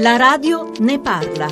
La radio ne parla.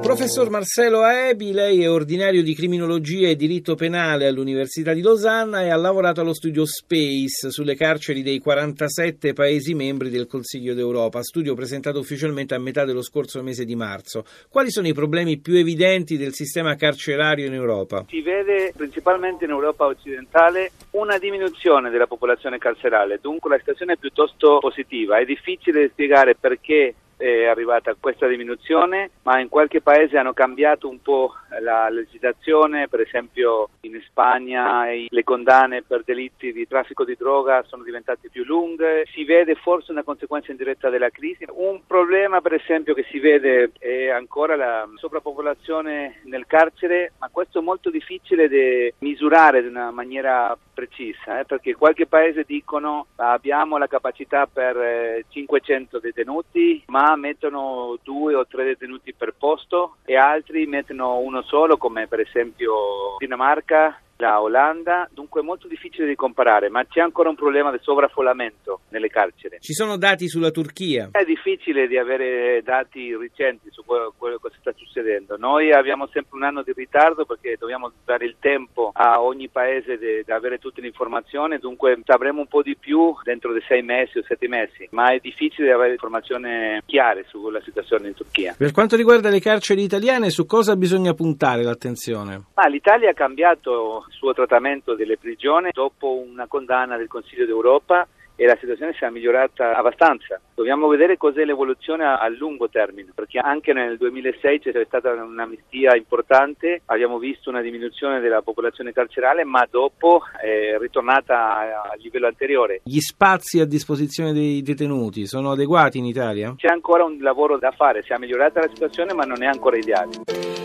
Professor Marcelo Aebi, lei è ordinario di criminologia e diritto penale all'Università di Losanna e ha lavorato allo studio Space sulle carceri dei 47 Paesi membri del Consiglio d'Europa, studio presentato ufficialmente a metà dello scorso mese di marzo. Quali sono i problemi più evidenti del sistema carcerario in Europa? Si vede principalmente in Europa occidentale una diminuzione della popolazione carcerale, dunque la situazione è piuttosto positiva. È difficile spiegare perché è arrivata questa diminuzione, ma in qualche paese hanno cambiato un po' la legislazione, per esempio in Spagna le condanne per delitti di traffico di droga sono diventate più lunghe, si vede forse una conseguenza indiretta della crisi. Un problema per esempio che si vede è ancora la sovrappopolazione nel carcere, ma questo è molto difficile da misurare in una maniera precisa, eh, perché qualche paese dicono abbiamo la capacità per eh, 500 detenuti, ma mettono due o tre detenuti per posto e altri mettono uno solo, come per esempio Dinamarca, la Olanda, dunque è molto difficile di comparare, ma c'è ancora un problema di sovraffollamento nelle carceri. Ci sono dati sulla Turchia? È difficile di avere dati recenti su quello, quello che sta succedendo. Noi abbiamo sempre un anno di ritardo perché dobbiamo dare il tempo a ogni paese di avere tutte le informazioni, dunque avremo un po' di più dentro dei sei mesi o sette mesi, ma è difficile avere informazioni chiare sulla situazione in Turchia. Per quanto riguarda le carceri italiane, su cosa bisogna puntare l'attenzione? Ma l'Italia ha cambiato il suo trattamento delle prigioni dopo una condanna del Consiglio d'Europa e la situazione si è migliorata abbastanza. Dobbiamo vedere cos'è l'evoluzione a, a, lungo termine, perché anche nel 2006 c'è stata un'amnistia importante, abbiamo visto una diminuzione della popolazione carcerale, ma dopo è ritornata a, a livello anteriore. Gli spazi a disposizione dei detenuti sono adeguati in Italia? C'è ancora un lavoro da fare, si è migliorata la situazione, ma non è ancora ideale.